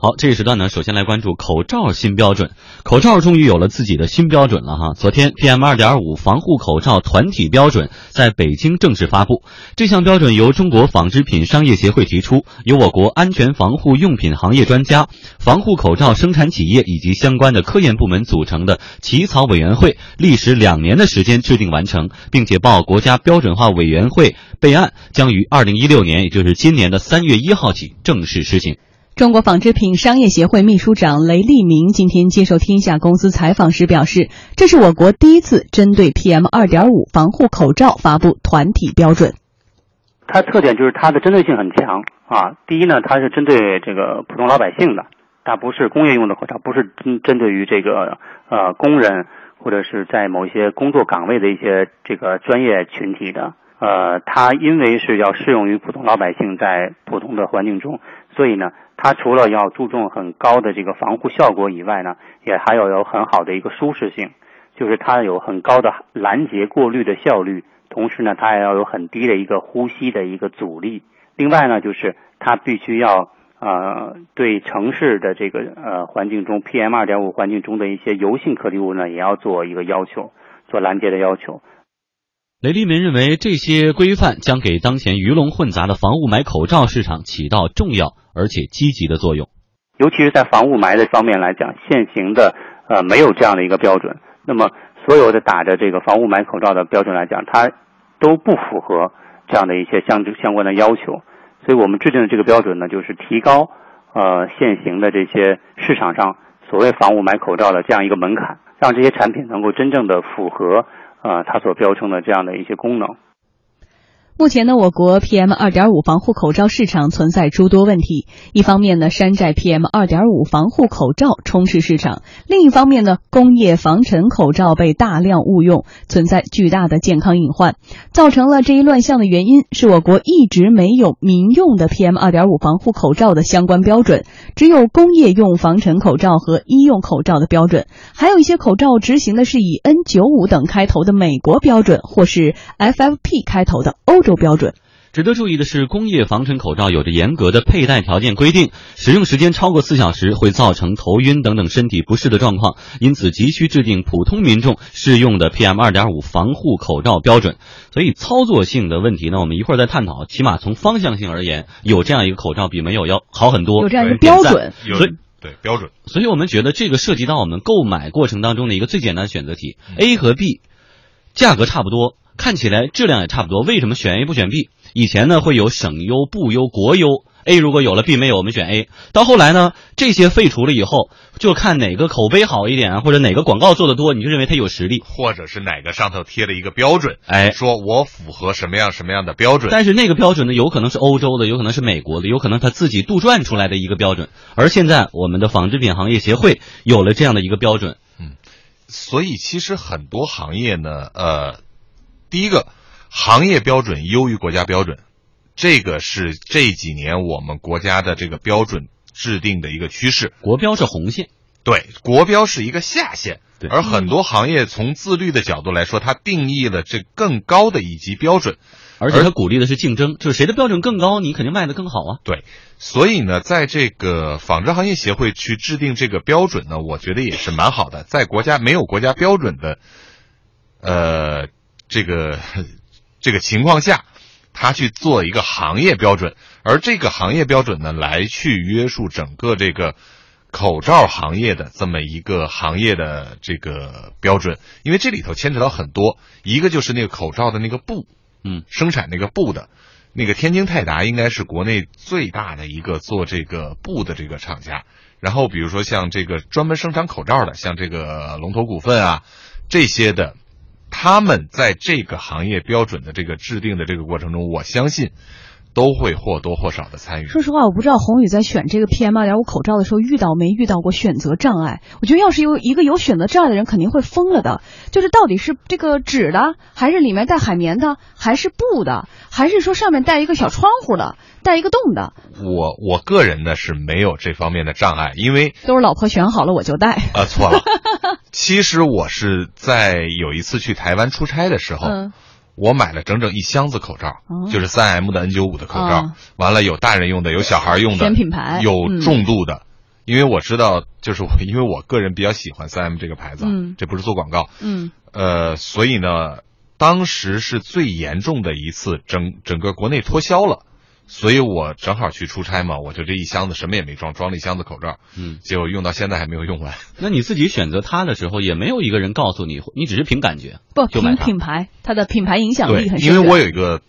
好，这一时段呢，首先来关注口罩新标准。口罩终于有了自己的新标准了哈。昨天，PM 二点五防护口罩团体标准在北京正式发布。这项标准由中国纺织品商业协会提出，由我国安全防护用品行业专家、防护口罩生产企业以及相关的科研部门组成的起草委员会，历时两年的时间制定完成，并且报国家标准化委员会备案，将于二零一六年，也就是今年的三月一号起正式施行。中国纺织品商业协会秘书长雷立明今天接受天下公司采访时表示，这是我国第一次针对 PM 二点五防护口罩发布团体标准。它特点就是它的针对性很强啊。第一呢，它是针对这个普通老百姓的，它不是工业用的口罩，不是针针对于这个呃工人或者是在某一些工作岗位的一些这个专业群体的。呃，它因为是要适用于普通老百姓在普通的环境中，所以呢，它除了要注重很高的这个防护效果以外呢，也还要有很好的一个舒适性，就是它有很高的拦截过滤的效率，同时呢，它也要有很低的一个呼吸的一个阻力。另外呢，就是它必须要呃对城市的这个呃环境中 PM 二点五环境中的一些油性颗粒物呢，也要做一个要求，做拦截的要求。雷立民认为，这些规范将给当前鱼龙混杂的防雾霾口罩市场起到重要而且积极的作用。尤其是在防雾霾的方面来讲，现行的呃没有这样的一个标准。那么，所有的打着这个防雾霾口罩的标准来讲，它都不符合这样的一些相相关的要求。所以我们制定的这个标准呢，就是提高呃现行的这些市场上所谓防雾霾口罩的这样一个门槛，让这些产品能够真正的符合。啊，它所标称的这样的一些功能。目前呢，我国 PM 二点五防护口罩市场存在诸多问题。一方面呢，山寨 PM 二点五防护口罩充斥市场；另一方面呢，工业防尘口罩被大量误用，存在巨大的健康隐患。造成了这一乱象的原因是我国一直没有民用的 PM 二点五防护口罩的相关标准，只有工业用防尘口罩和医用口罩的标准。还有一些口罩执行的是以 N 九五等开头的美国标准，或是 FFP 开头的欧。洲标准。值得注意的是，工业防尘口罩有着严格的佩戴条件规定，使用时间超过四小时会造成头晕等等身体不适的状况，因此急需制定普通民众适用的 PM 二点五防护口罩标准。所以操作性的问题呢，我们一会儿再探讨。起码从方向性而言，有这样一个口罩比没有要好很多。有这样一个标准，所以对标准。所以我们觉得这个涉及到我们购买过程当中的一个最简单的选择题：A 和 B，价格差不多。看起来质量也差不多，为什么选 A 不选 B？以前呢会有省优、部优、国优，A 如果有了 B 没有，我们选 A。到后来呢，这些废除了以后，就看哪个口碑好一点，或者哪个广告做的多，你就认为它有实力，或者是哪个上头贴了一个标准，哎，说我符合什么样什么样的标准。但是那个标准呢，有可能是欧洲的，有可能是美国的，有可能他自己杜撰出来的一个标准。而现在我们的纺织品行业协会有了这样的一个标准，嗯，所以其实很多行业呢，呃，第一个。行业标准优于国家标准，这个是这几年我们国家的这个标准制定的一个趋势。国标是红线，对，国标是一个下限。对，而很多行业从自律的角度来说，它定义了这更高的一级标准，而且它鼓励的是竞争，就是谁的标准更高，你肯定卖的更好啊。对，所以呢，在这个纺织行业协会去制定这个标准呢，我觉得也是蛮好的。在国家没有国家标准的，呃，这个。这个情况下，他去做一个行业标准，而这个行业标准呢，来去约束整个这个口罩行业的这么一个行业的这个标准，因为这里头牵扯到很多，一个就是那个口罩的那个布，嗯，生产那个布的，那个天津泰达应该是国内最大的一个做这个布的这个厂家，然后比如说像这个专门生产口罩的，像这个龙头股份啊这些的。他们在这个行业标准的这个制定的这个过程中，我相信都会或多或少的参与。说实话，我不知道宏宇在选这个 PM 二点五口罩的时候遇到没遇到过选择障碍。我觉得要是有一个有选择障碍的人，肯定会疯了的。就是到底是这个纸的，还是里面带海绵的，还是布的，还是说上面带一个小窗户的？带一个洞的，我我个人呢是没有这方面的障碍，因为都是老婆选好了我就戴。啊，错了，其实我是在有一次去台湾出差的时候，我买了整整一箱子口罩，就是三 M 的 N 九五的口罩，完了有大人用的，有小孩用的，选品牌，有重度的，因为我知道，就是我因为我个人比较喜欢三 M 这个牌子，嗯。这不是做广告，嗯。呃，所以呢，当时是最严重的一次，整整个国内脱销了，所以我正好去出差嘛，我就这一箱子什么也没装，装了一箱子口罩，嗯，结果用到现在还没有用完。那你自己选择它的时候，也没有一个人告诉你，你只是凭感觉。不凭就买品牌，它的品牌影响力很，深因为。我有一个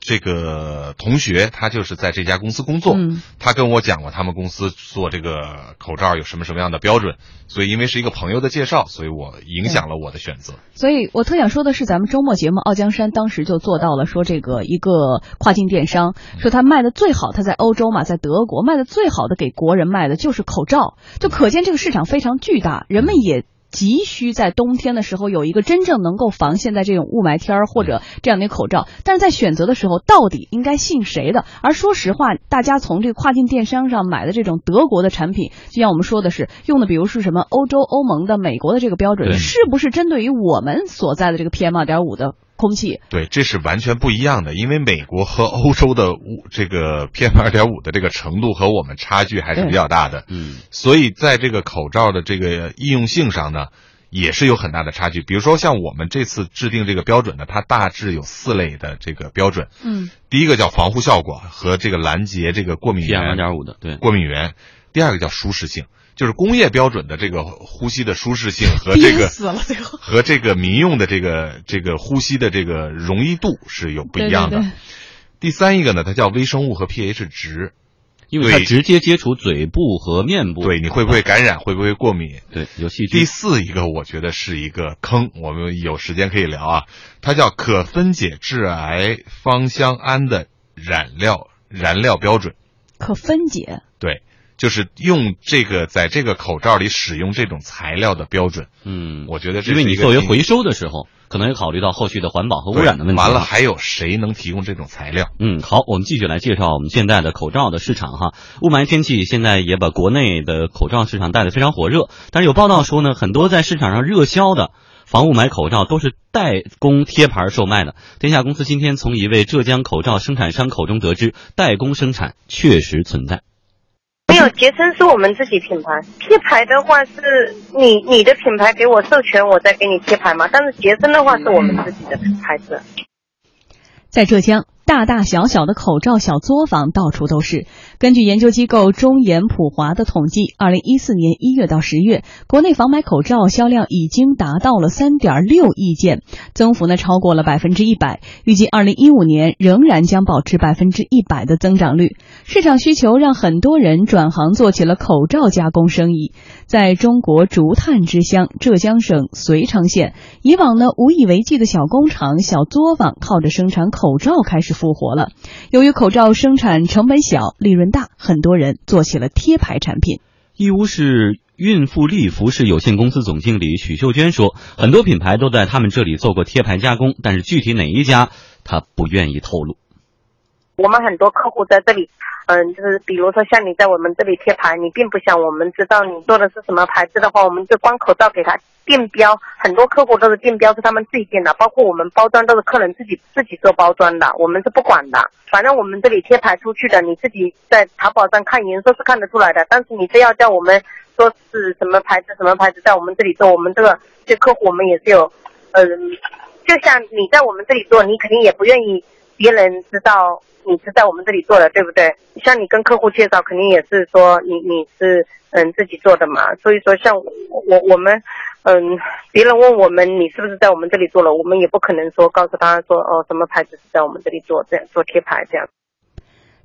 这个同学，他就是在这家公司工作，嗯他跟我讲过他们公司做这个口罩有什么什么样的标准，所以因为是一个朋友的介绍，所以我影响了我的选择。所以我特想说的是，咱们周末节目《傲江山》当时就做到了，说这个一个跨境电商，说他卖的最好，他在欧洲嘛，在德国卖的最好的给国人卖的就是口罩，就可见这个市场非常巨大，人们也。急需在冬天的时候有一个真正能够防现在这种雾霾天儿或者这样的口罩，但是在选择的时候到底应该信谁的？而说实话，大家从这个跨境电商上买的这种德国的产品，就像我们说的是用的，比如是什么欧洲、欧盟的、美国的这个标准，是不是针对于我们所在的这个 PM 二点五的空气？对，这是完全不一样的，因为美国和欧洲的雾这个 PM 二点五的这个程度和我们差距还是比较大的，嗯所以在这个口罩的这个应用性上呢，也是有很大的差距。比如说像我们这次制定这个标准呢，它大致有四类的这个标准，嗯第一个叫防护效果和这个拦截这个过敏，PM 二点五的，对，过敏源，第二个叫舒适性，就是工业标准的这个呼吸的舒适性和这个死了最后和这个民用的这个这个呼吸的这个容易度是有不一样的。对对对第三一个呢，它叫微生物和 pH 值，因为它对直接接触嘴部和面部，对你会不会感染，会不会过敏？对有细菌第，四一个，我觉得是一个坑，我们有时间可以聊啊。它叫可分解致癌芳香胺的染料燃料标准。可分解。对，就是用这个在这个口罩里使用这种材料的标准。嗯，我觉得这因为你作为回收的时候，可能也考虑到后续的环保和污染的问题。完了，还有谁能提供这种材料？嗯，好，我们继续来介绍我们现在的口罩的市场哈。雾霾天气现在也把国内的口罩市场带得非常火热，但是有报道说呢，很多在市场上热销的防雾霾口罩都是代工贴牌售卖的。天下公司今天从一位浙江口罩生产商口中得知，代工生产确实存在。没有，杰森是我们自己品牌，贴牌的话是你你的品牌给我授权，我再给你贴牌嘛。但是杰森的话是我们自己的牌子。在浙江，大大小小的口罩小作坊到处都是。根据研究机构中研普华的统计，二零一四年一月到十月，国内防霾口罩销量已经达到了三点六亿件，增幅呢超过了百分之一百。预计二零一五年仍然将保持百分之一百的增长率。市场需求让很多人转行做起了口罩加工生意。在中国竹炭之乡浙江省遂昌县，以往呢无以为继的小工厂、小作坊靠着生产口罩开始复活了。由于口罩生产成本小、利润大，很多人做起了贴牌产品。义乌市孕妇力服饰有限公司总经理许秀娟说，很多品牌都在他们这里做过贴牌加工，但是具体哪一家，她不愿意透露。我们很多客户在这里，嗯，就是比如说像你在我们这里贴牌，你并不想我们知道你做的是什么牌子的话，我们就光口罩给他定标，很多客户都是定标是他们自己定的，包括我们包装都是客人自己自己做包装的，我们是不管的。反正我们这里贴牌出去的，你自己在淘宝上看颜色是看得出来的，但是你非要叫我们说是什么牌子什么牌子在我们这里做，我们这个这客户我们也是有，嗯，就像你在我们这里做，你肯定也不愿意别人知道你是在我们这里做的，对不对？像你跟客户介绍，肯定也是说你你是嗯自己做的嘛。所以说，像我我我们嗯，别人问我们你是不是在我们这里做了，我们也不可能说告诉他说哦什么牌子是在我们这里做，这样做贴牌这样。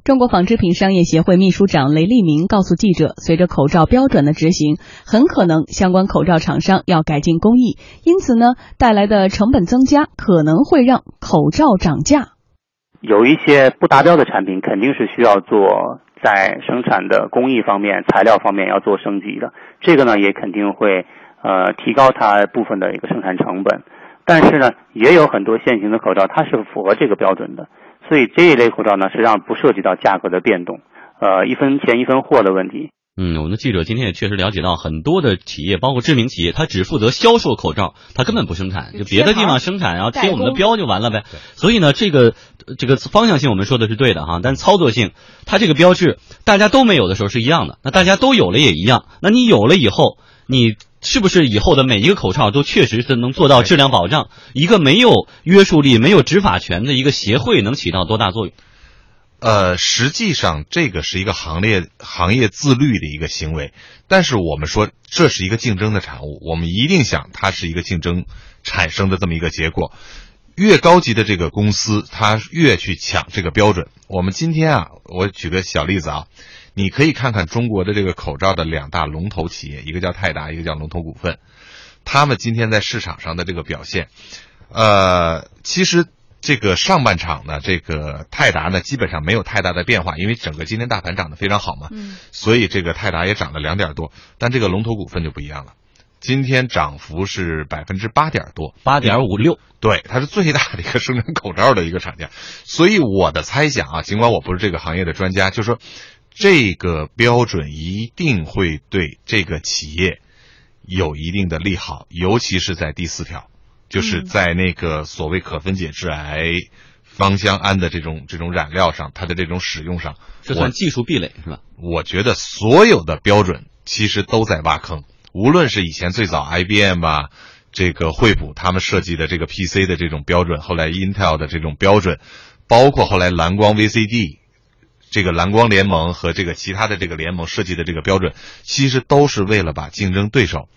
中国纺织品商业协会秘书长雷立明告诉记者，随着口罩标准的执行，很可能相关口罩厂商要改进工艺，因此呢，带来的成本增加可能会让口罩涨价。有一些不达标的产品，肯定是需要做在生产的工艺方面、材料方面要做升级的。这个呢，也肯定会呃提高它部分的一个生产成本。但是呢，也有很多现行的口罩，它是符合这个标准的。所以这一类口罩呢，实际上不涉及到价格的变动，呃，一分钱一分货的问题。嗯，我们的记者今天也确实了解到，很多的企业，包括知名企业，它只负责销售口罩，它根本不生产，就别的地方生产，然后贴我们的标就完了呗。所以呢，这个这个方向性我们说的是对的哈，但操作性，它这个标志大家都没有的时候是一样的，那大家都有了也一样。那你有了以后，你是不是以后的每一个口罩都确实是能做到质量保障？一个没有约束力、没有执法权的一个协会能起到多大作用？呃，实际上这个是一个行业行业自律的一个行为，但是我们说这是一个竞争的产物，我们一定想它是一个竞争产生的这么一个结果。越高级的这个公司，它越去抢这个标准。我们今天啊，我举个小例子啊，你可以看看中国的这个口罩的两大龙头企业，一个叫泰达，一个叫龙头股份，他们今天在市场上的这个表现，呃，其实。这个上半场呢，这个泰达呢基本上没有太大的变化，因为整个今天大盘涨得非常好嘛，嗯，所以这个泰达也涨了两点多。但这个龙头股份就不一样了，今天涨幅是百分之八点多，八点五六，对，它是最大的一个生产口罩的一个厂家。所以我的猜想啊，尽管我不是这个行业的专家，就说这个标准一定会对这个企业有一定的利好，尤其是在第四条。就是在那个所谓可分解致癌芳香胺的这种这种染料上，它的这种使用上，这算技术壁垒是吧？我觉得所有的标准其实都在挖坑，无论是以前最早 IBM 啊，这个惠普他们设计的这个 PC 的这种标准，后来 Intel 的这种标准，包括后来蓝光 VCD 这个蓝光联盟和这个其他的这个联盟设计的这个标准，其实都是为了把竞争对手。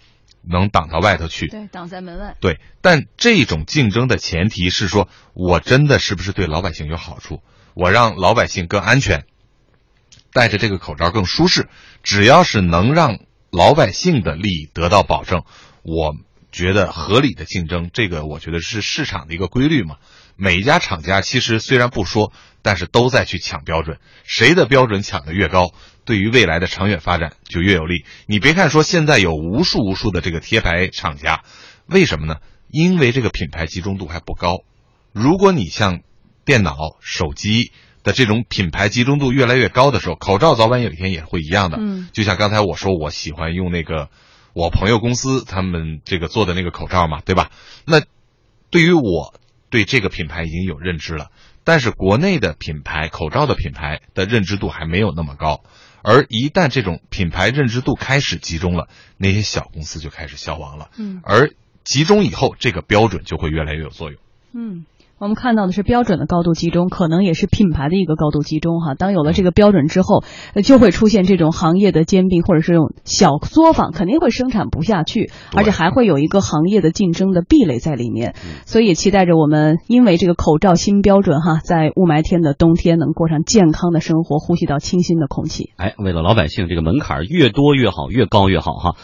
能挡到外头去，对，挡在门外。对，但这种竞争的前提是说，我真的是不是对老百姓有好处？我让老百姓更安全，戴着这个口罩更舒适。只要是能让老百姓的利益得到保证，我觉得合理的竞争，这个我觉得是市场的一个规律嘛。每一家厂家其实虽然不说，但是都在去抢标准，谁的标准抢得越高。对于未来的长远发展就越有利。你别看说现在有无数无数的这个贴牌厂家，为什么呢？因为这个品牌集中度还不高。如果你像电脑、手机的这种品牌集中度越来越高的时候，口罩早晚有一天也会一样的。嗯，就像刚才我说，我喜欢用那个我朋友公司他们这个做的那个口罩嘛，对吧？那对于我对这个品牌已经有认知了，但是国内的品牌口罩的品牌的认知度还没有那么高。而一旦这种品牌认知度开始集中了，那些小公司就开始消亡了。嗯，而集中以后，这个标准就会越来越有作用。嗯。我们看到的是标准的高度集中，可能也是品牌的一个高度集中哈。当有了这个标准之后，就会出现这种行业的兼并，或者是这种小作坊肯定会生产不下去，而且还会有一个行业的竞争的壁垒在里面。所以期待着我们，因为这个口罩新标准哈，在雾霾天的冬天能过上健康的生活，呼吸到清新的空气。哎，为了老百姓，这个门槛越多越好，越高越好哈。